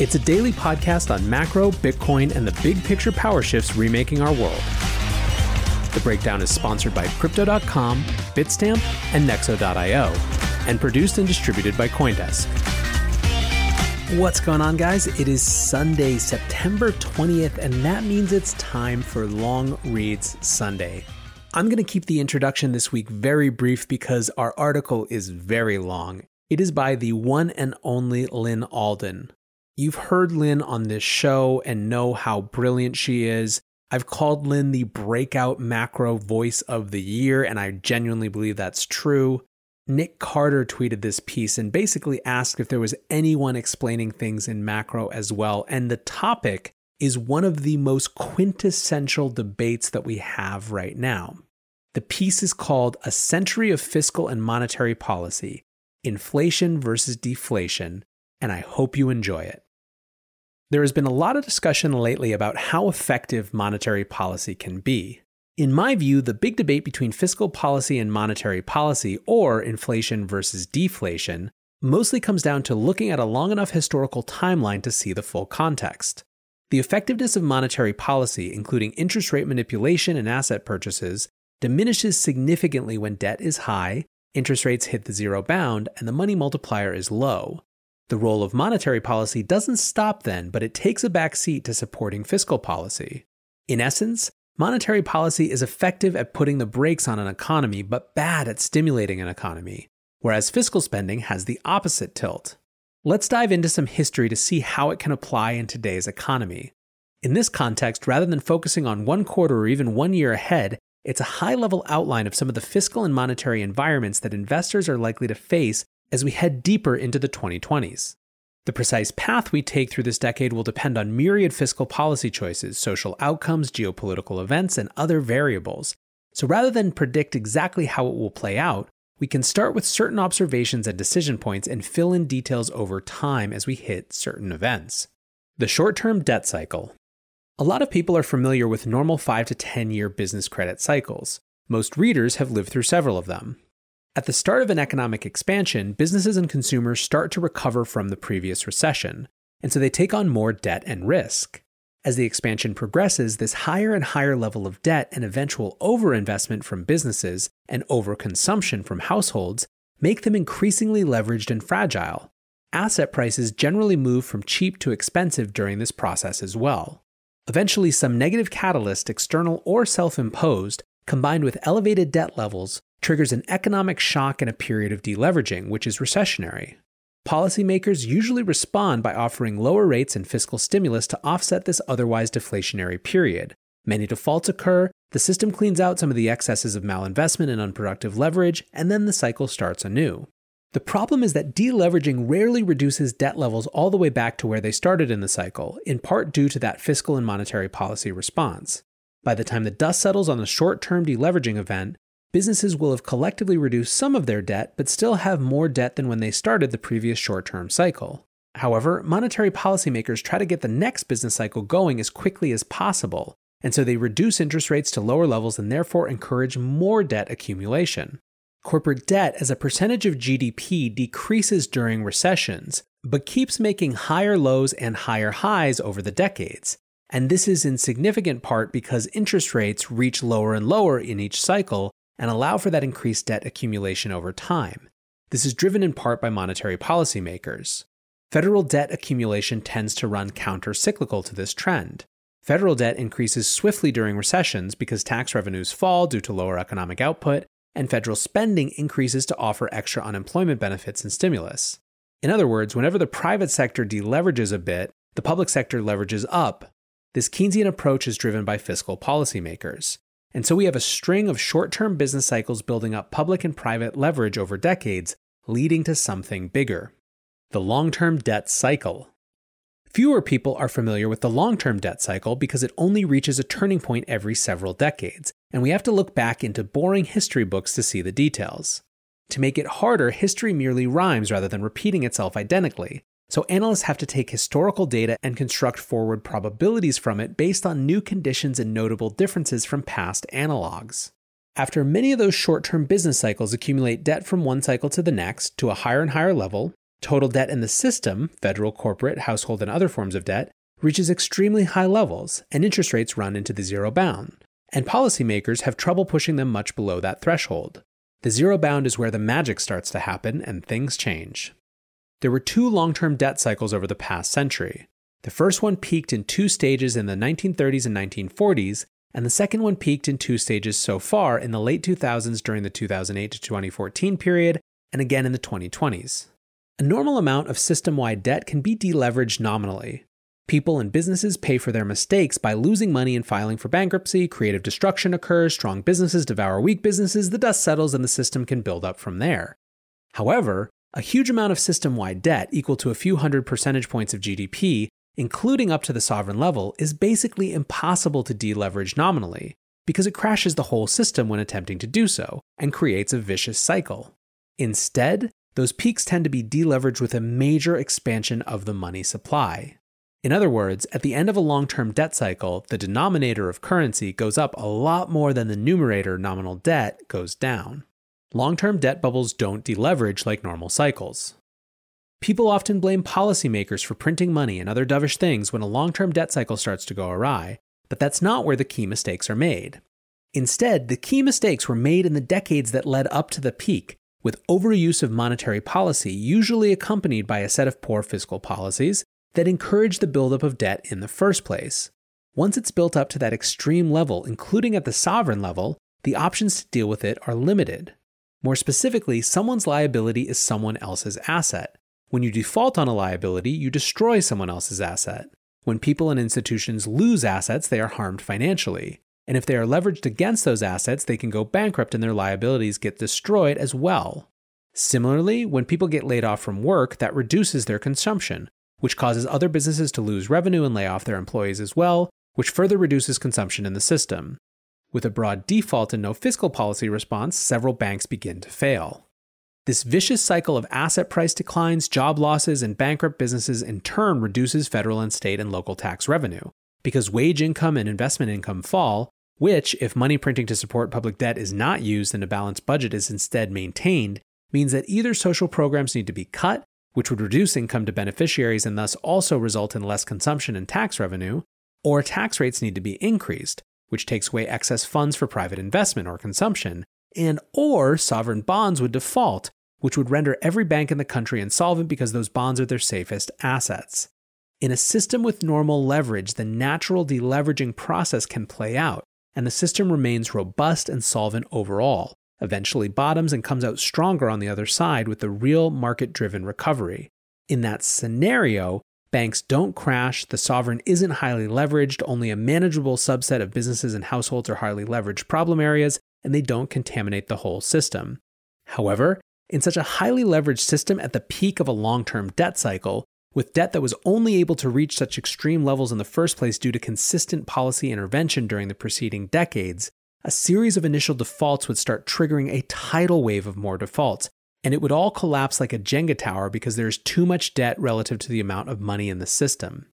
It's a daily podcast on macro, Bitcoin, and the big picture power shifts remaking our world. The Breakdown is sponsored by Crypto.com, Bitstamp, and Nexo.io, and produced and distributed by Coindesk. What's going on, guys? It is Sunday, September 20th, and that means it's time for Long Reads Sunday. I'm going to keep the introduction this week very brief because our article is very long. It is by the one and only Lyn Alden. You've heard Lyn on this show and know how brilliant she is. I've called Lyn the breakout macro voice of the year, and I genuinely believe that's true. Nick Carter tweeted this piece and basically asked if there was anyone explaining things in macro as well. And the topic is one of the most quintessential debates that we have right now. The piece is called A Century of Fiscal and Monetary Policy Inflation versus Deflation, and I hope you enjoy it. There has been a lot of discussion lately about how effective monetary policy can be. In my view, the big debate between fiscal policy and monetary policy, or inflation versus deflation, mostly comes down to looking at a long enough historical timeline to see the full context. The effectiveness of monetary policy, including interest rate manipulation and asset purchases, diminishes significantly when debt is high, interest rates hit the zero bound, and the money multiplier is low. The role of monetary policy doesn't stop then, but it takes a back seat to supporting fiscal policy. In essence, monetary policy is effective at putting the brakes on an economy, but bad at stimulating an economy, whereas fiscal spending has the opposite tilt. Let's dive into some history to see how it can apply in today's economy. In this context, rather than focusing on one quarter or even one year ahead, it's a high level outline of some of the fiscal and monetary environments that investors are likely to face as we head deeper into the 2020s. The precise path we take through this decade will depend on myriad fiscal policy choices, social outcomes, geopolitical events, and other variables. So rather than predict exactly how it will play out, we can start with certain observations and decision points and fill in details over time as we hit certain events. The short term debt cycle. A lot of people are familiar with normal 5 to 10 year business credit cycles. Most readers have lived through several of them. At the start of an economic expansion, businesses and consumers start to recover from the previous recession, and so they take on more debt and risk. As the expansion progresses, this higher and higher level of debt and eventual overinvestment from businesses and overconsumption from households make them increasingly leveraged and fragile. Asset prices generally move from cheap to expensive during this process as well. Eventually, some negative catalyst, external or self imposed, combined with elevated debt levels, triggers an economic shock and a period of deleveraging, which is recessionary. Policymakers usually respond by offering lower rates and fiscal stimulus to offset this otherwise deflationary period. Many defaults occur, the system cleans out some of the excesses of malinvestment and unproductive leverage, and then the cycle starts anew. The problem is that deleveraging rarely reduces debt levels all the way back to where they started in the cycle, in part due to that fiscal and monetary policy response. By the time the dust settles on the short term deleveraging event, businesses will have collectively reduced some of their debt, but still have more debt than when they started the previous short term cycle. However, monetary policymakers try to get the next business cycle going as quickly as possible, and so they reduce interest rates to lower levels and therefore encourage more debt accumulation. Corporate debt as a percentage of GDP decreases during recessions, but keeps making higher lows and higher highs over the decades. And this is in significant part because interest rates reach lower and lower in each cycle and allow for that increased debt accumulation over time. This is driven in part by monetary policymakers. Federal debt accumulation tends to run counter cyclical to this trend. Federal debt increases swiftly during recessions because tax revenues fall due to lower economic output, and federal spending increases to offer extra unemployment benefits and stimulus. In other words, whenever the private sector deleverages a bit, the public sector leverages up. This Keynesian approach is driven by fiscal policymakers. And so we have a string of short term business cycles building up public and private leverage over decades, leading to something bigger the long term debt cycle. Fewer people are familiar with the long term debt cycle because it only reaches a turning point every several decades, and we have to look back into boring history books to see the details. To make it harder, history merely rhymes rather than repeating itself identically, so analysts have to take historical data and construct forward probabilities from it based on new conditions and notable differences from past analogs. After many of those short term business cycles accumulate debt from one cycle to the next to a higher and higher level, Total debt in the system, federal, corporate, household, and other forms of debt, reaches extremely high levels, and interest rates run into the zero bound. And policymakers have trouble pushing them much below that threshold. The zero bound is where the magic starts to happen and things change. There were two long term debt cycles over the past century. The first one peaked in two stages in the 1930s and 1940s, and the second one peaked in two stages so far in the late 2000s during the 2008 to 2014 period, and again in the 2020s. A normal amount of system wide debt can be deleveraged nominally. People and businesses pay for their mistakes by losing money and filing for bankruptcy, creative destruction occurs, strong businesses devour weak businesses, the dust settles, and the system can build up from there. However, a huge amount of system wide debt, equal to a few hundred percentage points of GDP, including up to the sovereign level, is basically impossible to deleverage nominally because it crashes the whole system when attempting to do so and creates a vicious cycle. Instead, those peaks tend to be deleveraged with a major expansion of the money supply. In other words, at the end of a long term debt cycle, the denominator of currency goes up a lot more than the numerator nominal debt goes down. Long term debt bubbles don't deleverage like normal cycles. People often blame policymakers for printing money and other dovish things when a long term debt cycle starts to go awry, but that's not where the key mistakes are made. Instead, the key mistakes were made in the decades that led up to the peak, with overuse of monetary policy usually accompanied by a set of poor fiscal policies that encourage the buildup of debt in the first place. Once it's built up to that extreme level, including at the sovereign level, the options to deal with it are limited. More specifically, someone's liability is someone else's asset. When you default on a liability, you destroy someone else's asset. When people and institutions lose assets, they are harmed financially. And if they are leveraged against those assets, they can go bankrupt and their liabilities get destroyed as well. Similarly, when people get laid off from work, that reduces their consumption, which causes other businesses to lose revenue and lay off their employees as well, which further reduces consumption in the system. With a broad default and no fiscal policy response, several banks begin to fail. This vicious cycle of asset price declines, job losses, and bankrupt businesses in turn reduces federal and state and local tax revenue. Because wage income and investment income fall, which, if money printing to support public debt is not used and a balanced budget is instead maintained, means that either social programs need to be cut, which would reduce income to beneficiaries and thus also result in less consumption and tax revenue, or tax rates need to be increased, which takes away excess funds for private investment or consumption, and or sovereign bonds would default, which would render every bank in the country insolvent because those bonds are their safest assets. In a system with normal leverage, the natural deleveraging process can play out, and the system remains robust and solvent overall, eventually bottoms and comes out stronger on the other side with the real market driven recovery. In that scenario, banks don't crash, the sovereign isn't highly leveraged, only a manageable subset of businesses and households are highly leveraged problem areas, and they don't contaminate the whole system. However, in such a highly leveraged system at the peak of a long term debt cycle, with debt that was only able to reach such extreme levels in the first place due to consistent policy intervention during the preceding decades, a series of initial defaults would start triggering a tidal wave of more defaults, and it would all collapse like a Jenga tower because there is too much debt relative to the amount of money in the system.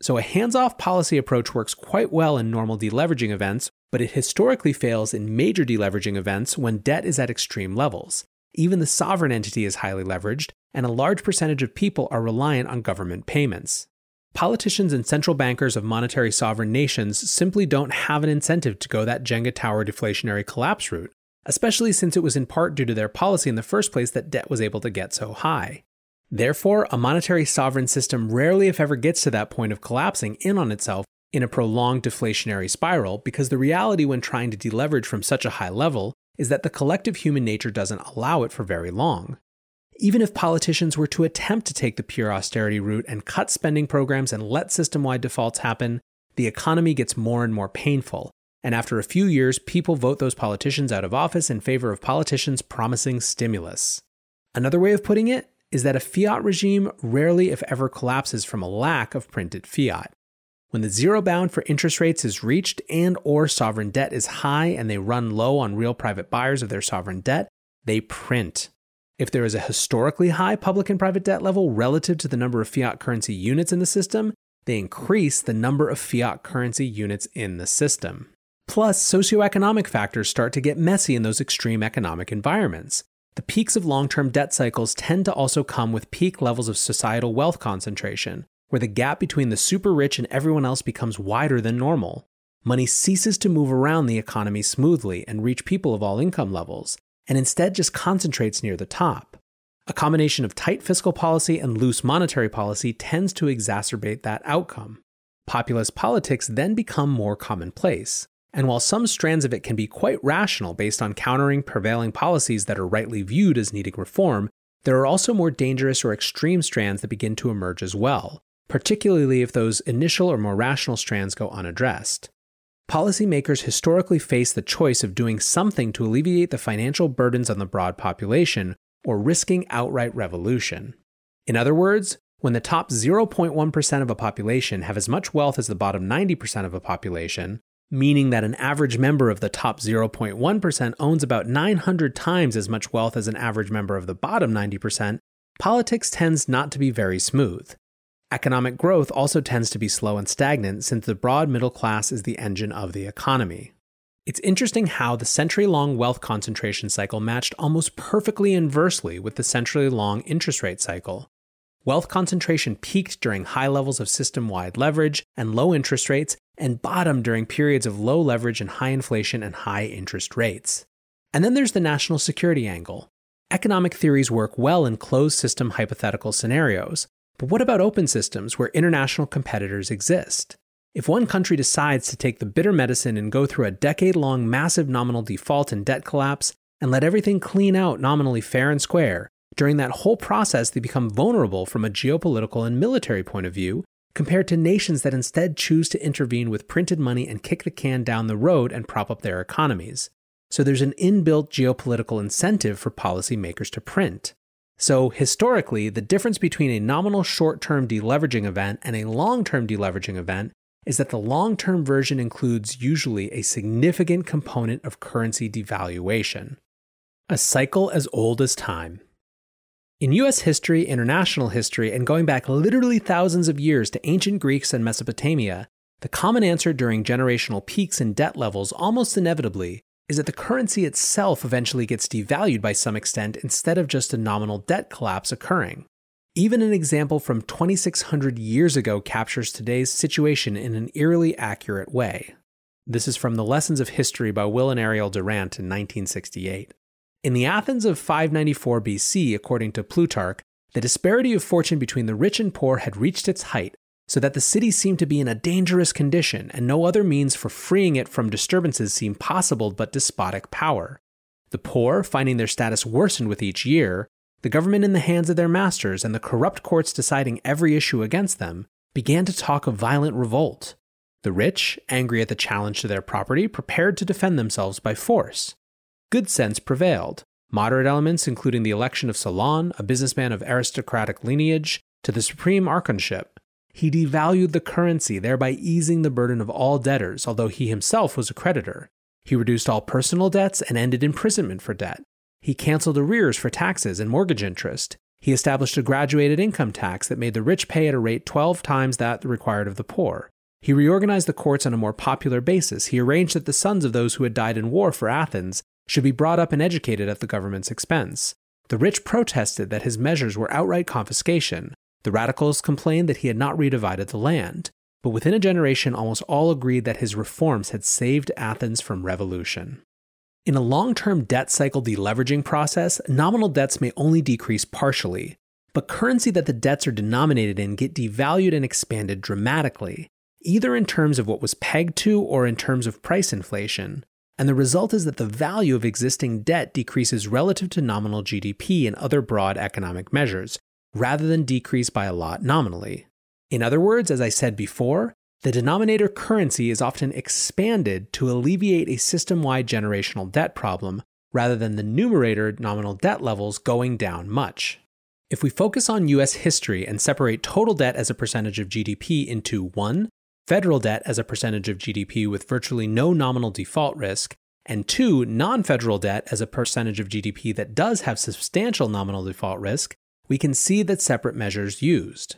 So, a hands off policy approach works quite well in normal deleveraging events, but it historically fails in major deleveraging events when debt is at extreme levels. Even the sovereign entity is highly leveraged, and a large percentage of people are reliant on government payments. Politicians and central bankers of monetary sovereign nations simply don't have an incentive to go that Jenga tower deflationary collapse route, especially since it was in part due to their policy in the first place that debt was able to get so high. Therefore, a monetary sovereign system rarely, if ever, gets to that point of collapsing in on itself in a prolonged deflationary spiral because the reality when trying to deleverage from such a high level is that the collective human nature doesn't allow it for very long. Even if politicians were to attempt to take the pure austerity route and cut spending programs and let system wide defaults happen, the economy gets more and more painful. And after a few years, people vote those politicians out of office in favor of politicians promising stimulus. Another way of putting it is that a fiat regime rarely, if ever, collapses from a lack of printed fiat. When the zero bound for interest rates is reached and or sovereign debt is high and they run low on real private buyers of their sovereign debt, they print. If there is a historically high public and private debt level relative to the number of fiat currency units in the system, they increase the number of fiat currency units in the system. Plus, socioeconomic factors start to get messy in those extreme economic environments. The peaks of long term debt cycles tend to also come with peak levels of societal wealth concentration, where the gap between the super rich and everyone else becomes wider than normal. Money ceases to move around the economy smoothly and reach people of all income levels, and instead just concentrates near the top. A combination of tight fiscal policy and loose monetary policy tends to exacerbate that outcome. Populist politics then become more commonplace. And while some strands of it can be quite rational based on countering prevailing policies that are rightly viewed as needing reform, there are also more dangerous or extreme strands that begin to emerge as well, particularly if those initial or more rational strands go unaddressed. Policymakers historically face the choice of doing something to alleviate the financial burdens on the broad population or risking outright revolution. In other words, when the top 0.1% of a population have as much wealth as the bottom 90% of a population, meaning that an average member of the top 0.1% owns about 900 times as much wealth as an average member of the bottom 90%, politics tends not to be very smooth. Economic growth also tends to be slow and stagnant since the broad middle class is the engine of the economy. It's interesting how the century long wealth concentration cycle matched almost perfectly inversely with the century long interest rate cycle. Wealth concentration peaked during high levels of system wide leverage and low interest rates and bottomed during periods of low leverage and high inflation and high interest rates. And then there's the national security angle. Economic theories work well in closed system hypothetical scenarios, but what about open systems where international competitors exist? If one country decides to take the bitter medicine and go through a decade long massive nominal default and debt collapse and let everything clean out nominally fair and square, during that whole process they become vulnerable from a geopolitical and military point of view compared to nations that instead choose to intervene with printed money and kick the can down the road and prop up their economies. So there's an inbuilt geopolitical incentive for policymakers to print. So, historically, the difference between a nominal short term deleveraging event and a long term deleveraging event is that the long term version includes usually a significant component of currency devaluation. A cycle as old as time. In US history, international history, and going back literally thousands of years to ancient Greeks and Mesopotamia, the common answer during generational peaks in debt levels almost inevitably is that the currency itself eventually gets devalued by some extent instead of just a nominal debt collapse occurring. Even an example from 2600 years ago captures today's situation in an eerily accurate way. This is from The Lessons of History by Will and Ariel Durant in 1968. In the Athens of 594 BC, according to Plutarch, the disparity of fortune between the rich and poor had reached its height, so that the city seemed to be in a dangerous condition, and no other means for freeing it from disturbances seemed possible but despotic power. The poor, finding their status worsened with each year, the government in the hands of their masters, and the corrupt courts deciding every issue against them, began to talk of violent revolt. The rich, angry at the challenge to their property, prepared to defend themselves by force good sense prevailed. Moderate elements, including the election of Solon, a businessman of aristocratic lineage, to the supreme archonship. He devalued the currency, thereby easing the burden of all debtors, although he himself was a creditor. He reduced all personal debts and ended imprisonment for debt. He canceled arrears for taxes and mortgage interest. He established a graduated income tax that made the rich pay at a rate 12 times that required of the poor. He reorganized the courts on a more popular basis. He arranged that the sons of those who had died in war for Athens should be brought up and educated at the government's expense. The rich protested that his measures were outright confiscation. The radicals complained that he had not redivided the land. But within a generation, almost all agreed that his reforms had saved Athens from revolution. In a long term debt cycle deleveraging process, nominal debts may only decrease partially, but currency that the debts are denominated in get devalued and expanded dramatically, either in terms of what was pegged to or in terms of price inflation. And the result is that the value of existing debt decreases relative to nominal GDP and other broad economic measures, rather than decrease by a lot nominally. In other words, as I said before, the denominator currency is often expanded to alleviate a system wide generational debt problem rather than the numerator nominal debt levels going down much. If we focus on US history and separate total debt as a percentage of GDP into 1. Federal debt as a percentage of GDP with virtually no nominal default risk, and 2. Non federal debt as a percentage of GDP that does have substantial nominal default risk, we can see that separate measures used.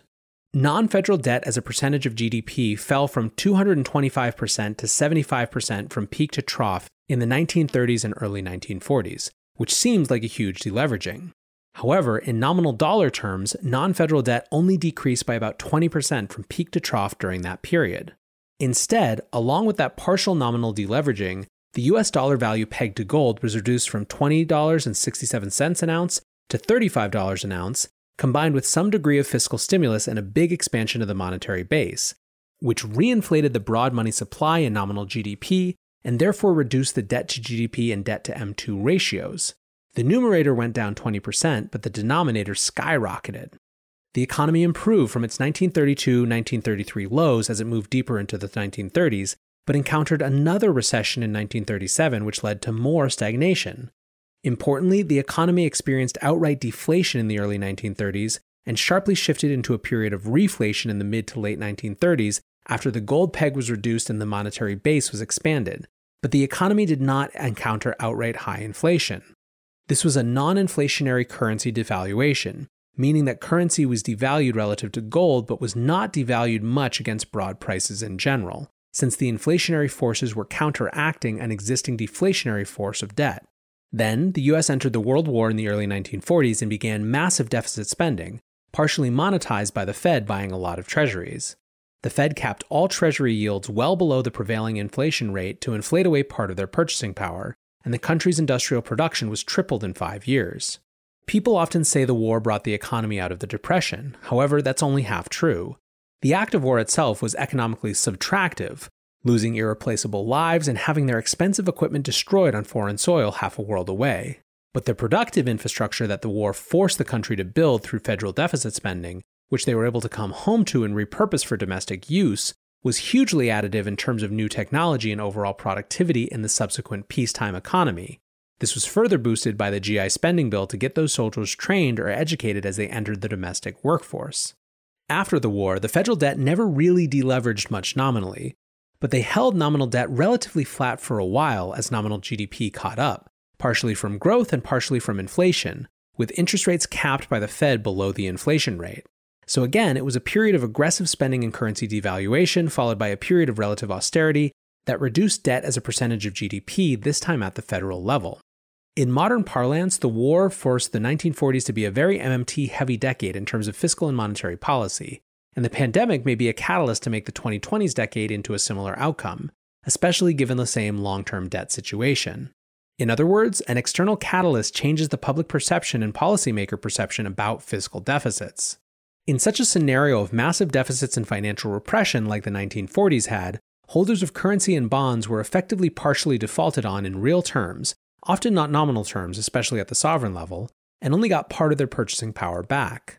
Non federal debt as a percentage of GDP fell from 225% to 75% from peak to trough in the 1930s and early 1940s, which seems like a huge deleveraging. However, in nominal dollar terms, non federal debt only decreased by about 20% from peak to trough during that period. Instead, along with that partial nominal deleveraging, the US dollar value pegged to gold was reduced from $20.67 an ounce to $35 an ounce, combined with some degree of fiscal stimulus and a big expansion of the monetary base, which reinflated the broad money supply and nominal GDP and therefore reduced the debt to GDP and debt to M2 ratios. The numerator went down 20%, but the denominator skyrocketed. The economy improved from its 1932 1933 lows as it moved deeper into the 1930s, but encountered another recession in 1937, which led to more stagnation. Importantly, the economy experienced outright deflation in the early 1930s and sharply shifted into a period of reflation in the mid to late 1930s after the gold peg was reduced and the monetary base was expanded. But the economy did not encounter outright high inflation. This was a non inflationary currency devaluation, meaning that currency was devalued relative to gold but was not devalued much against broad prices in general, since the inflationary forces were counteracting an existing deflationary force of debt. Then, the US entered the World War in the early 1940s and began massive deficit spending, partially monetized by the Fed buying a lot of treasuries. The Fed capped all treasury yields well below the prevailing inflation rate to inflate away part of their purchasing power, and the country's industrial production was tripled in five years. People often say the war brought the economy out of the Depression. However, that's only half true. The act of war itself was economically subtractive, losing irreplaceable lives and having their expensive equipment destroyed on foreign soil half a world away. But the productive infrastructure that the war forced the country to build through federal deficit spending, which they were able to come home to and repurpose for domestic use, was hugely additive in terms of new technology and overall productivity in the subsequent peacetime economy. This was further boosted by the GI spending bill to get those soldiers trained or educated as they entered the domestic workforce. After the war, the federal debt never really deleveraged much nominally, but they held nominal debt relatively flat for a while as nominal GDP caught up, partially from growth and partially from inflation, with interest rates capped by the Fed below the inflation rate. So again, it was a period of aggressive spending and currency devaluation, followed by a period of relative austerity that reduced debt as a percentage of GDP, this time at the federal level. In modern parlance, the war forced the 1940s to be a very MMT heavy decade in terms of fiscal and monetary policy, and the pandemic may be a catalyst to make the 2020s decade into a similar outcome, especially given the same long term debt situation. In other words, an external catalyst changes the public perception and policymaker perception about fiscal deficits. In such a scenario of massive deficits and financial repression like the 1940s had, holders of currency and bonds were effectively partially defaulted on in real terms, often not nominal terms, especially at the sovereign level, and only got part of their purchasing power back.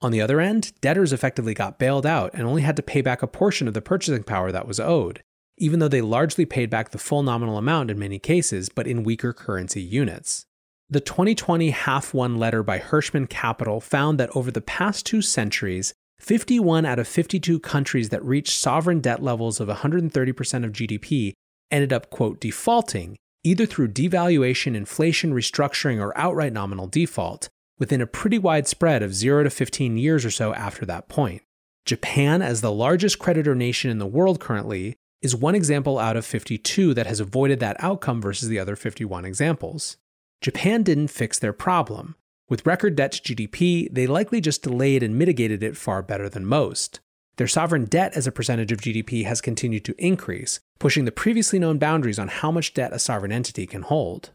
On the other end, debtors effectively got bailed out and only had to pay back a portion of the purchasing power that was owed, even though they largely paid back the full nominal amount in many cases, but in weaker currency units. The 2020 Half One letter by Hirschmann Capital found that over the past two centuries, 51 out of 52 countries that reached sovereign debt levels of 130% of GDP ended up, quote, defaulting, either through devaluation, inflation, restructuring, or outright nominal default, within a pretty wide spread of 0 to 15 years or so after that point. Japan, as the largest creditor nation in the world currently, is one example out of 52 that has avoided that outcome versus the other 51 examples. Japan didn't fix their problem. With record debt to GDP, they likely just delayed and mitigated it far better than most. Their sovereign debt as a percentage of GDP has continued to increase, pushing the previously known boundaries on how much debt a sovereign entity can hold.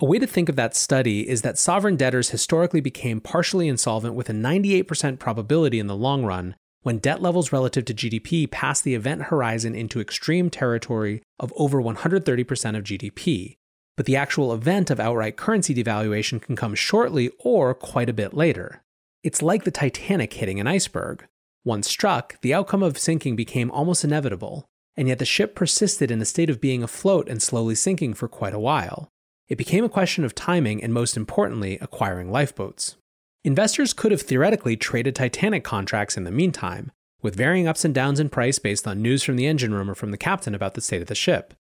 A way to think of that study is that sovereign debtors historically became partially insolvent with a 98% probability in the long run when debt levels relative to GDP pass the event horizon into extreme territory of over 130% of GDP. But the actual event of outright currency devaluation can come shortly or quite a bit later. It's like the Titanic hitting an iceberg. Once struck, the outcome of sinking became almost inevitable, and yet the ship persisted in the state of being afloat and slowly sinking for quite a while. It became a question of timing and, most importantly, acquiring lifeboats. Investors could have theoretically traded Titanic contracts in the meantime, with varying ups and downs in price based on news from the engine room or from the captain about the state of the ship.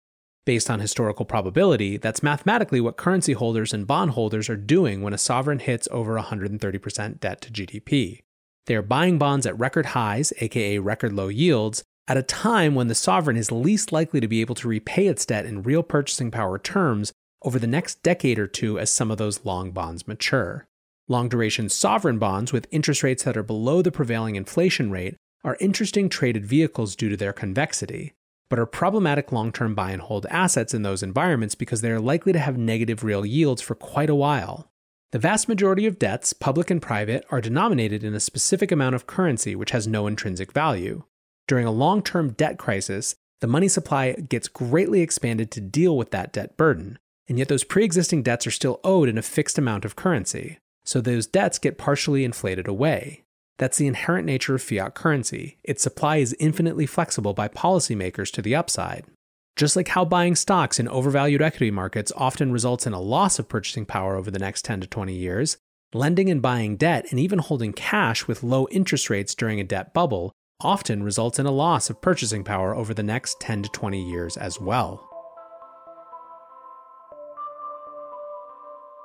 Based on historical probability, that's mathematically what currency holders and bond holders are doing when a sovereign hits over 130% debt to GDP. They are buying bonds at record highs, aka record low yields, at a time when the sovereign is least likely to be able to repay its debt in real purchasing power terms over the next decade or two as some of those long bonds mature. Long duration sovereign bonds with interest rates that are below the prevailing inflation rate are interesting traded vehicles due to their convexity, but are problematic long term buy and hold assets in those environments because they are likely to have negative real yields for quite a while. The vast majority of debts, public and private, are denominated in a specific amount of currency which has no intrinsic value. During a long term debt crisis, the money supply gets greatly expanded to deal with that debt burden, and yet those pre existing debts are still owed in a fixed amount of currency so those debts get partially inflated away. That's the inherent nature of fiat currency. Its supply is infinitely flexible by policymakers to the upside. Just like how buying stocks in overvalued equity markets often results in a loss of purchasing power over the next 10 to 20 years, lending and buying debt and even holding cash with low interest rates during a debt bubble often results in a loss of purchasing power over the next 10 to 20 years as well.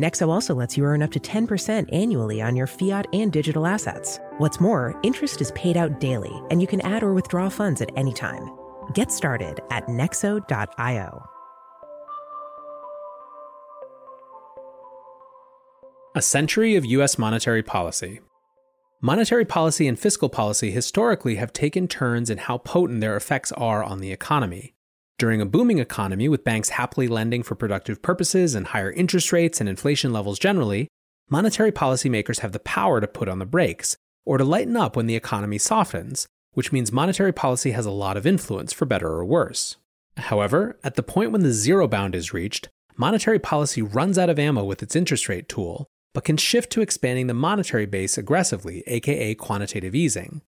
Nexo also lets you earn up to 10% annually on your fiat and digital assets. What's more, interest is paid out daily, and you can add or withdraw funds at any time. Get started at nexo.io. A century of U.S. monetary policy. Monetary policy and fiscal policy historically have taken turns in how potent their effects are on the economy. During a booming economy with banks happily lending for productive purposes and higher interest rates and inflation levels generally, monetary policymakers have the power to put on the brakes, or to lighten up when the economy softens, which means monetary policy has a lot of influence for better or worse. However, at the point when the zero bound is reached, monetary policy runs out of ammo with its interest rate tool, but can shift to expanding the monetary base aggressively, aka quantitative easing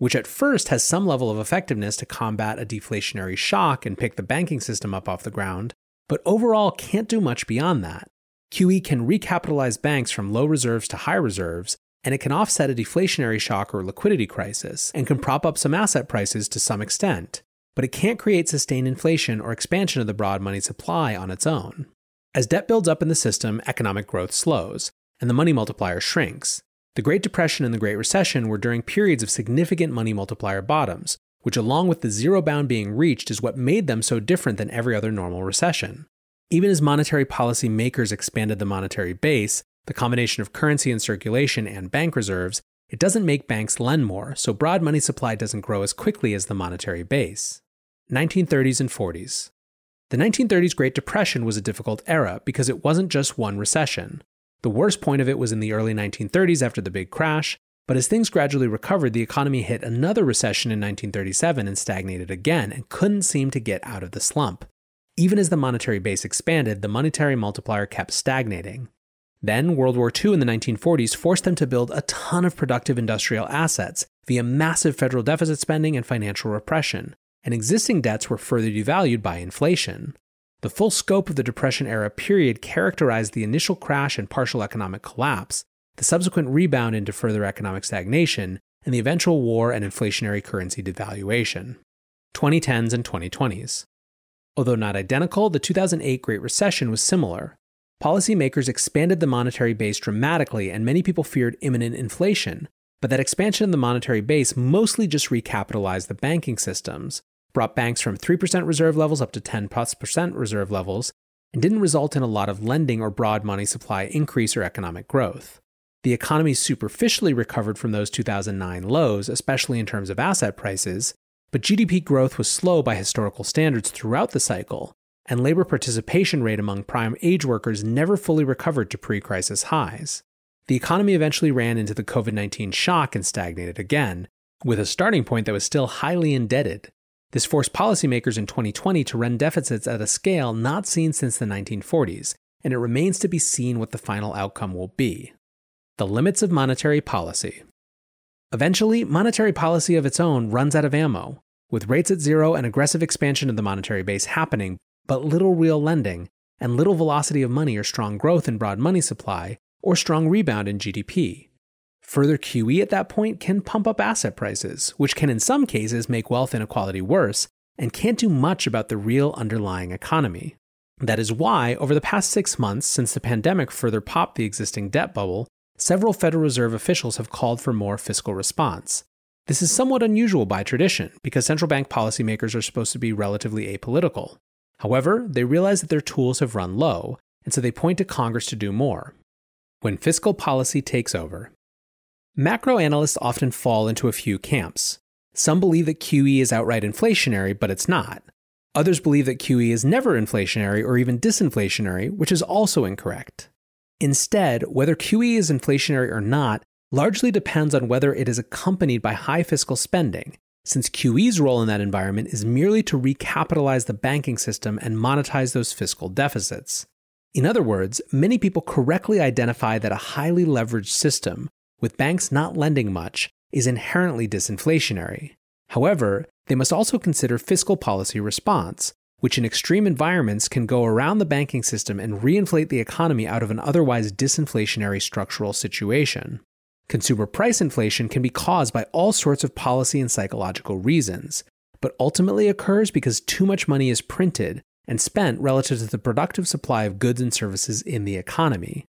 which at first has some level of effectiveness to combat a deflationary shock and pick the banking system up off the ground, but overall can't do much beyond that. QE can recapitalize banks from low reserves to high reserves, and it can offset a deflationary shock or liquidity crisis, and can prop up some asset prices to some extent. but it can't create sustained inflation or expansion of the broad money supply on its own. As debt builds up in the system, economic growth slows, and the money multiplier shrinks. The Great Depression and the Great Recession were during periods of significant money multiplier bottoms, which, along with the zero bound being reached, is what made them so different than every other normal recession. Even as monetary policy makers expanded the monetary base, the combination of currency in circulation and bank reserves, it doesn't make banks lend more, so broad money supply doesn't grow as quickly as the monetary base. 1930s and 40s. The 1930s Great Depression was a difficult era because it wasn't just one recession. The worst point of it was in the early 1930s after the big crash, but as things gradually recovered, the economy hit another recession in 1937 and stagnated again and couldn't seem to get out of the slump. Even as the monetary base expanded, the monetary multiplier kept stagnating. Then, World War II in the 1940s forced them to build a ton of productive industrial assets via massive federal deficit spending and financial repression, and existing debts were further devalued by inflation. The full scope of the Depression era period characterized the initial crash and partial economic collapse, the subsequent rebound into further economic stagnation, and the eventual war and inflationary currency devaluation. 2010s and 2020s. Although not identical, the 2008 Great Recession was similar. Policymakers expanded the monetary base dramatically, and many people feared imminent inflation. But that expansion of the monetary base mostly just recapitalized the banking systems, brought banks from 3% reserve levels up to 10 plus percent reserve levels, and didn't result in a lot of lending or broad money supply increase or economic growth. The economy superficially recovered from those 2009 lows, especially in terms of asset prices, but GDP growth was slow by historical standards throughout the cycle, and labor participation rate among prime age workers never fully recovered to pre crisis highs. The economy eventually ran into the COVID 19 shock and stagnated again, with a starting point that was still highly indebted. This forced policymakers in 2020 to run deficits at a scale not seen since the 1940s, and it remains to be seen what the final outcome will be. The limits of monetary policy. Eventually, monetary policy of its own runs out of ammo, with rates at zero and aggressive expansion of the monetary base happening, but little real lending, and little velocity of money or strong growth in broad money supply, or strong rebound in GDP. Further QE at that point can pump up asset prices, which can in some cases make wealth inequality worse and can't do much about the real underlying economy. That is why, over the past six months since the pandemic further popped the existing debt bubble, several Federal Reserve officials have called for more fiscal response. This is somewhat unusual by tradition, because central bank policymakers are supposed to be relatively apolitical. However, they realize that their tools have run low, and so they point to Congress to do more. When fiscal policy takes over, macro analysts often fall into a few camps. Some believe that QE is outright inflationary, but it's not. Others believe that QE is never inflationary or even disinflationary, which is also incorrect. Instead, whether QE is inflationary or not largely depends on whether it is accompanied by high fiscal spending, since QE's role in that environment is merely to recapitalize the banking system and monetize those fiscal deficits. In other words, many people correctly identify that a highly leveraged system, with banks not lending much, is inherently disinflationary. However, they must also consider fiscal policy response, which in extreme environments can go around the banking system and reinflate the economy out of an otherwise disinflationary structural situation. Consumer price inflation can be caused by all sorts of policy and psychological reasons, but ultimately occurs because too much money is printed and spent relative to the productive supply of goods and services in the economy.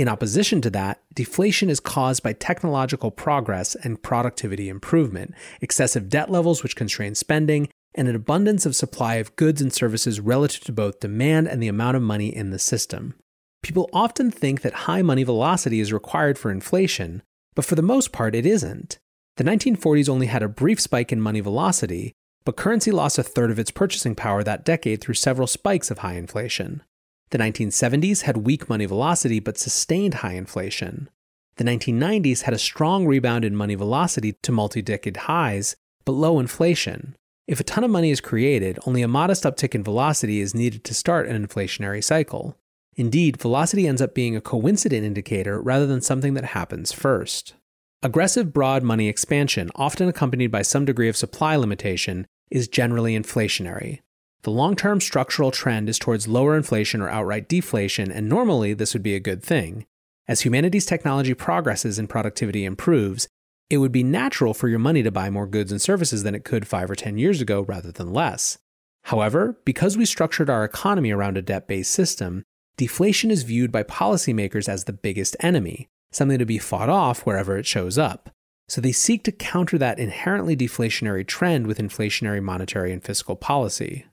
In opposition to that, deflation is caused by technological progress and productivity improvement, excessive debt levels which constrain spending, and an abundance of supply of goods and services relative to both demand and the amount of money in the system. People often think that high money velocity is required for inflation, but for the most part, it isn't. The 1940s only had a brief spike in money velocity, but currency lost a third of its purchasing power that decade through several spikes of high inflation. The 1970s had weak money velocity but sustained high inflation. The 1990s had a strong rebound in money velocity to multi decade highs, but low inflation. If a ton of money is created, only a modest uptick in velocity is needed to start an inflationary cycle. Indeed, velocity ends up being a coincident indicator rather than something that happens first. Aggressive broad money expansion, often accompanied by some degree of supply limitation, is generally inflationary. The long term structural trend is towards lower inflation or outright deflation, and normally this would be a good thing. As humanity's technology progresses and productivity improves, It would be natural for your money to buy more goods and services than it could five or 10 years ago rather than less. However, because we structured our economy around a debt based system, deflation is viewed by policymakers as the biggest enemy, something to be fought off wherever it shows up. So they seek to counter that inherently deflationary trend with inflationary monetary and fiscal policy.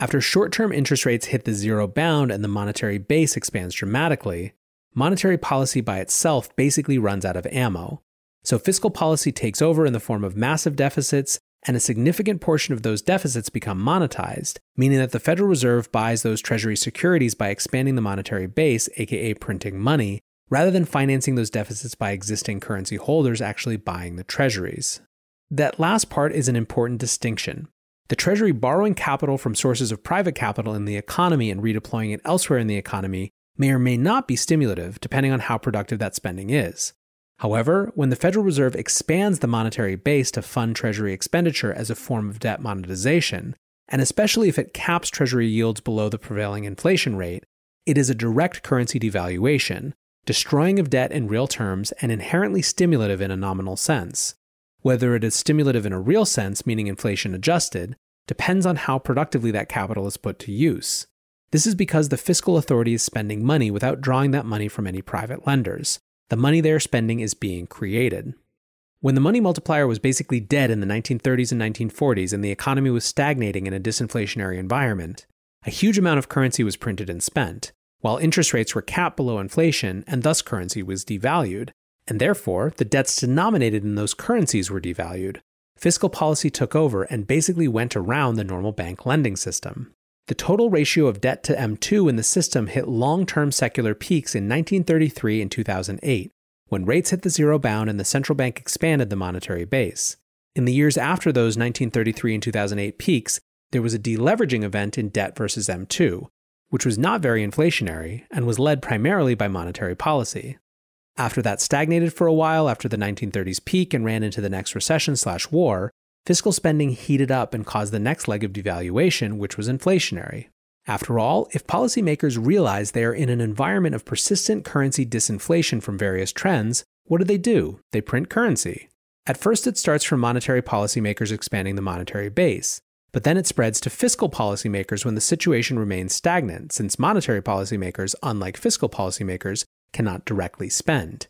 After short term interest rates hit the zero bound and the monetary base expands dramatically, monetary policy by itself basically runs out of ammo. So fiscal policy takes over in the form of massive deficits, and a significant portion of those deficits become monetized, meaning that the Federal Reserve buys those Treasury securities by expanding the monetary base, aka printing money, rather than financing those deficits by existing currency holders actually buying the treasuries. That last part is an important distinction. The Treasury borrowing capital from sources of private capital in the economy and redeploying it elsewhere in the economy may or may not be stimulative, depending on how productive that spending is. However, when the Federal Reserve expands the monetary base to fund Treasury expenditure as a form of debt monetization, and especially if it caps Treasury yields below the prevailing inflation rate, it is a direct currency devaluation, destroying of debt in real terms, and inherently stimulative in a nominal sense. Whether it is stimulative in a real sense, meaning inflation adjusted, depends on how productively that capital is put to use. This is because the fiscal authority is spending money without drawing that money from any private lenders. The money they are spending is being created. When the money multiplier was basically dead in the 1930s and 1940s and the economy was stagnating in a disinflationary environment, a huge amount of currency was printed and spent, while interest rates were capped below inflation and thus currency was devalued, and therefore the debts denominated in those currencies were devalued. Fiscal policy took over and basically went around the normal bank lending system. The total ratio of debt to M2 in the system hit long term secular peaks in 1933 and 2008, when rates hit the zero bound and the central bank expanded the monetary base. In the years after those 1933 and 2008 peaks, there was a deleveraging event in debt versus M2, which was not very inflationary and was led primarily by monetary policy. After that stagnated for a while after the 1930s peak and ran into the next recession slash war, fiscal spending heated up and caused the next leg of devaluation, which was inflationary. After all, if policymakers realize they are in an environment of persistent currency disinflation from various trends, what do they do? They print currency. At first, it starts from monetary policymakers expanding the monetary base. But then it spreads to fiscal policymakers when the situation remains stagnant, since monetary policymakers, unlike fiscal policymakers, cannot directly spend.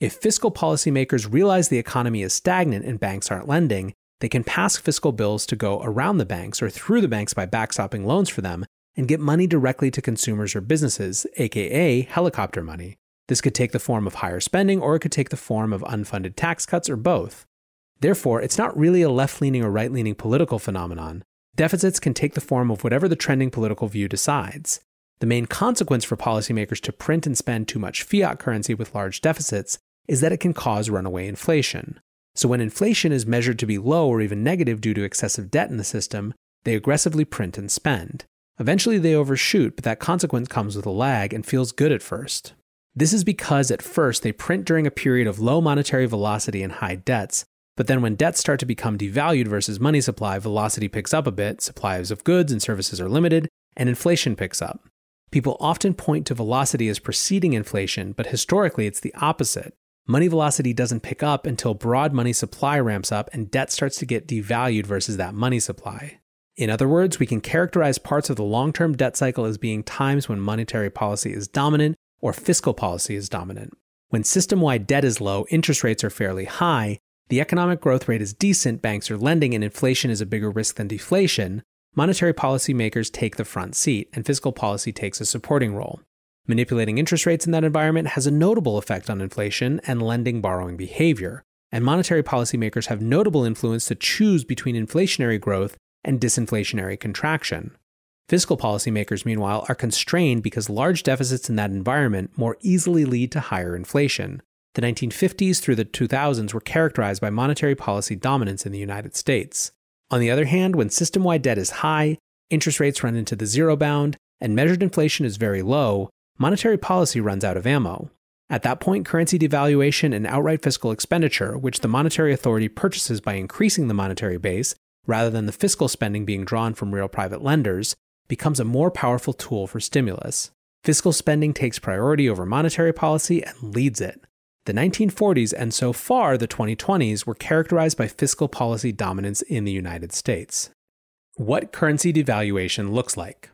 If fiscal policymakers realize the economy is stagnant and banks aren't lending, they can pass fiscal bills to go around the banks or through the banks by backstopping loans for them and get money directly to consumers or businesses, aka helicopter money. This could take the form of higher spending or it could take the form of unfunded tax cuts or both. Therefore, it's not really a left leaning or right leaning political phenomenon. Deficits can take the form of whatever the trending political view decides. The main consequence for policymakers to print and spend too much fiat currency with large deficits is that it can cause runaway inflation. So, when inflation is measured to be low or even negative due to excessive debt in the system, they aggressively print and spend. Eventually, they overshoot, but that consequence comes with a lag and feels good at first. This is because at first they print during a period of low monetary velocity and high debts, but then when debts start to become devalued versus money supply, velocity picks up a bit, supplies of goods and services are limited, and inflation picks up. People often point to velocity as preceding inflation, but historically it's the opposite. Money velocity doesn't pick up until broad money supply ramps up and debt starts to get devalued versus that money supply. In other words, we can characterize parts of the long term debt cycle as being times when monetary policy is dominant or fiscal policy is dominant. When system wide debt is low, interest rates are fairly high, the economic growth rate is decent, banks are lending, and inflation is a bigger risk than deflation, monetary policy makers take the front seat, and fiscal policy takes a supporting role. Manipulating interest rates in that environment has a notable effect on inflation and lending borrowing behavior, and monetary policymakers have notable influence to choose between inflationary growth and disinflationary contraction. Fiscal policymakers, meanwhile, are constrained because large deficits in that environment more easily lead to higher inflation, the 1950s through the 2000s were characterized by monetary policy dominance in the United States. On the other hand, when system wide debt is high, interest rates run into the zero bound, and measured inflation is very low, monetary policy runs out of ammo. At that point, currency devaluation and outright fiscal expenditure, which the monetary authority purchases by increasing the monetary base, rather than the fiscal spending being drawn from real private lenders, becomes a more powerful tool for stimulus. Fiscal spending takes priority over monetary policy and leads it. The 1940s and so far the 2020s were characterized by fiscal policy dominance in the United States. What currency devaluation looks like.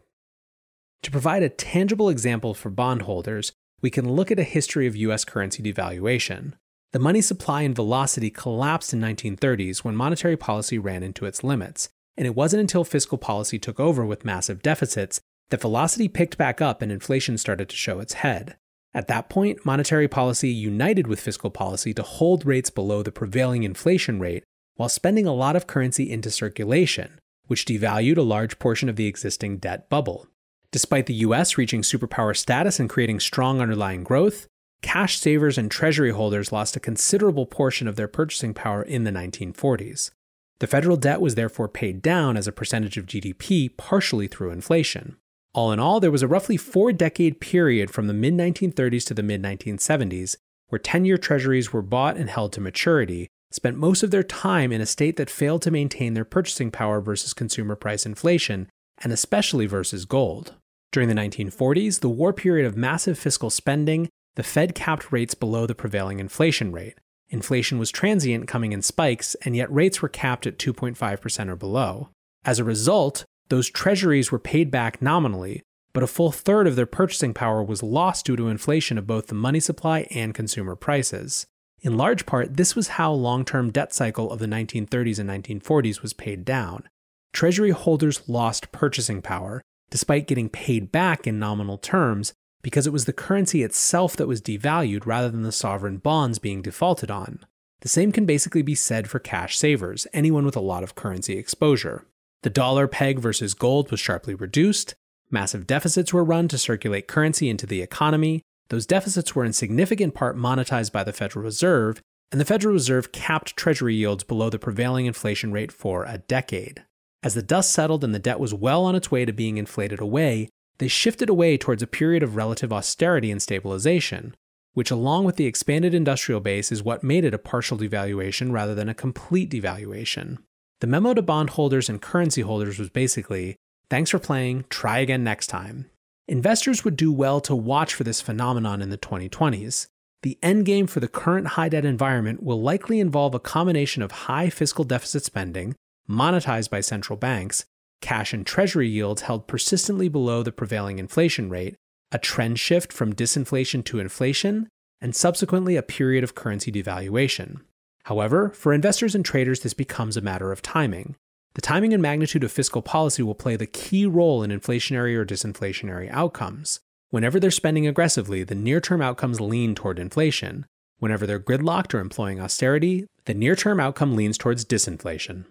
To provide a tangible example for bondholders, we can look at a history of US currency devaluation. The money supply and velocity collapsed in 1930s when monetary policy ran into its limits, and it wasn't until fiscal policy took over with massive deficits that velocity picked back up and inflation started to show its head. At that point, monetary policy united with fiscal policy to hold rates below the prevailing inflation rate while spending a lot of currency into circulation, which devalued a large portion of the existing debt bubble. Despite the US reaching superpower status and creating strong underlying growth, cash savers and treasury holders lost a considerable portion of their purchasing power in the 1940s. The federal debt was therefore paid down as a percentage of GDP, partially through inflation. All in all, there was a roughly four decade period from the mid 1930s to the mid 1970s where 10 year treasuries were bought and held to maturity, spent most of their time in a state that failed to maintain their purchasing power versus consumer price inflation, and especially versus gold. During the 1940s, the war period of massive fiscal spending, the Fed capped rates below the prevailing inflation rate, Inflation was transient, coming in spikes, and yet rates were capped at 2.5% or below. As a result, those treasuries were paid back nominally, but a full third of their purchasing power was lost due to inflation of both the money supply and consumer prices. In large part, this was how long-term debt cycle of the 1930s and 1940s was paid down. Treasury holders lost purchasing power, despite getting paid back in nominal terms, because it was the currency itself that was devalued rather than the sovereign bonds being defaulted on. The same can basically be said for cash savers, anyone with a lot of currency exposure. The dollar peg versus gold was sharply reduced, massive deficits were run to circulate currency into the economy, those deficits were in significant part monetized by the Federal Reserve, and the Federal Reserve capped Treasury yields below the prevailing inflation rate for a decade. As the dust settled and the debt was well on its way to being inflated away, they shifted away towards a period of relative austerity and stabilization, which, along with the expanded industrial base, is what made it a partial devaluation rather than a complete devaluation. The memo to bondholders and currency holders was basically thanks for playing, try again next time. Investors would do well to watch for this phenomenon in the 2020s. The endgame for the current high debt environment will likely involve a combination of high fiscal deficit spending, monetized by central banks, cash and treasury yields held persistently below the prevailing inflation rate, a trend shift from disinflation to inflation, and subsequently a period of currency devaluation. However, for investors and traders, this becomes a matter of timing. The timing and magnitude of fiscal policy will play the key role in inflationary or disinflationary outcomes. Whenever they're spending aggressively, the near term outcomes lean toward inflation. Whenever they're gridlocked or employing austerity, the near term outcome leans towards disinflation.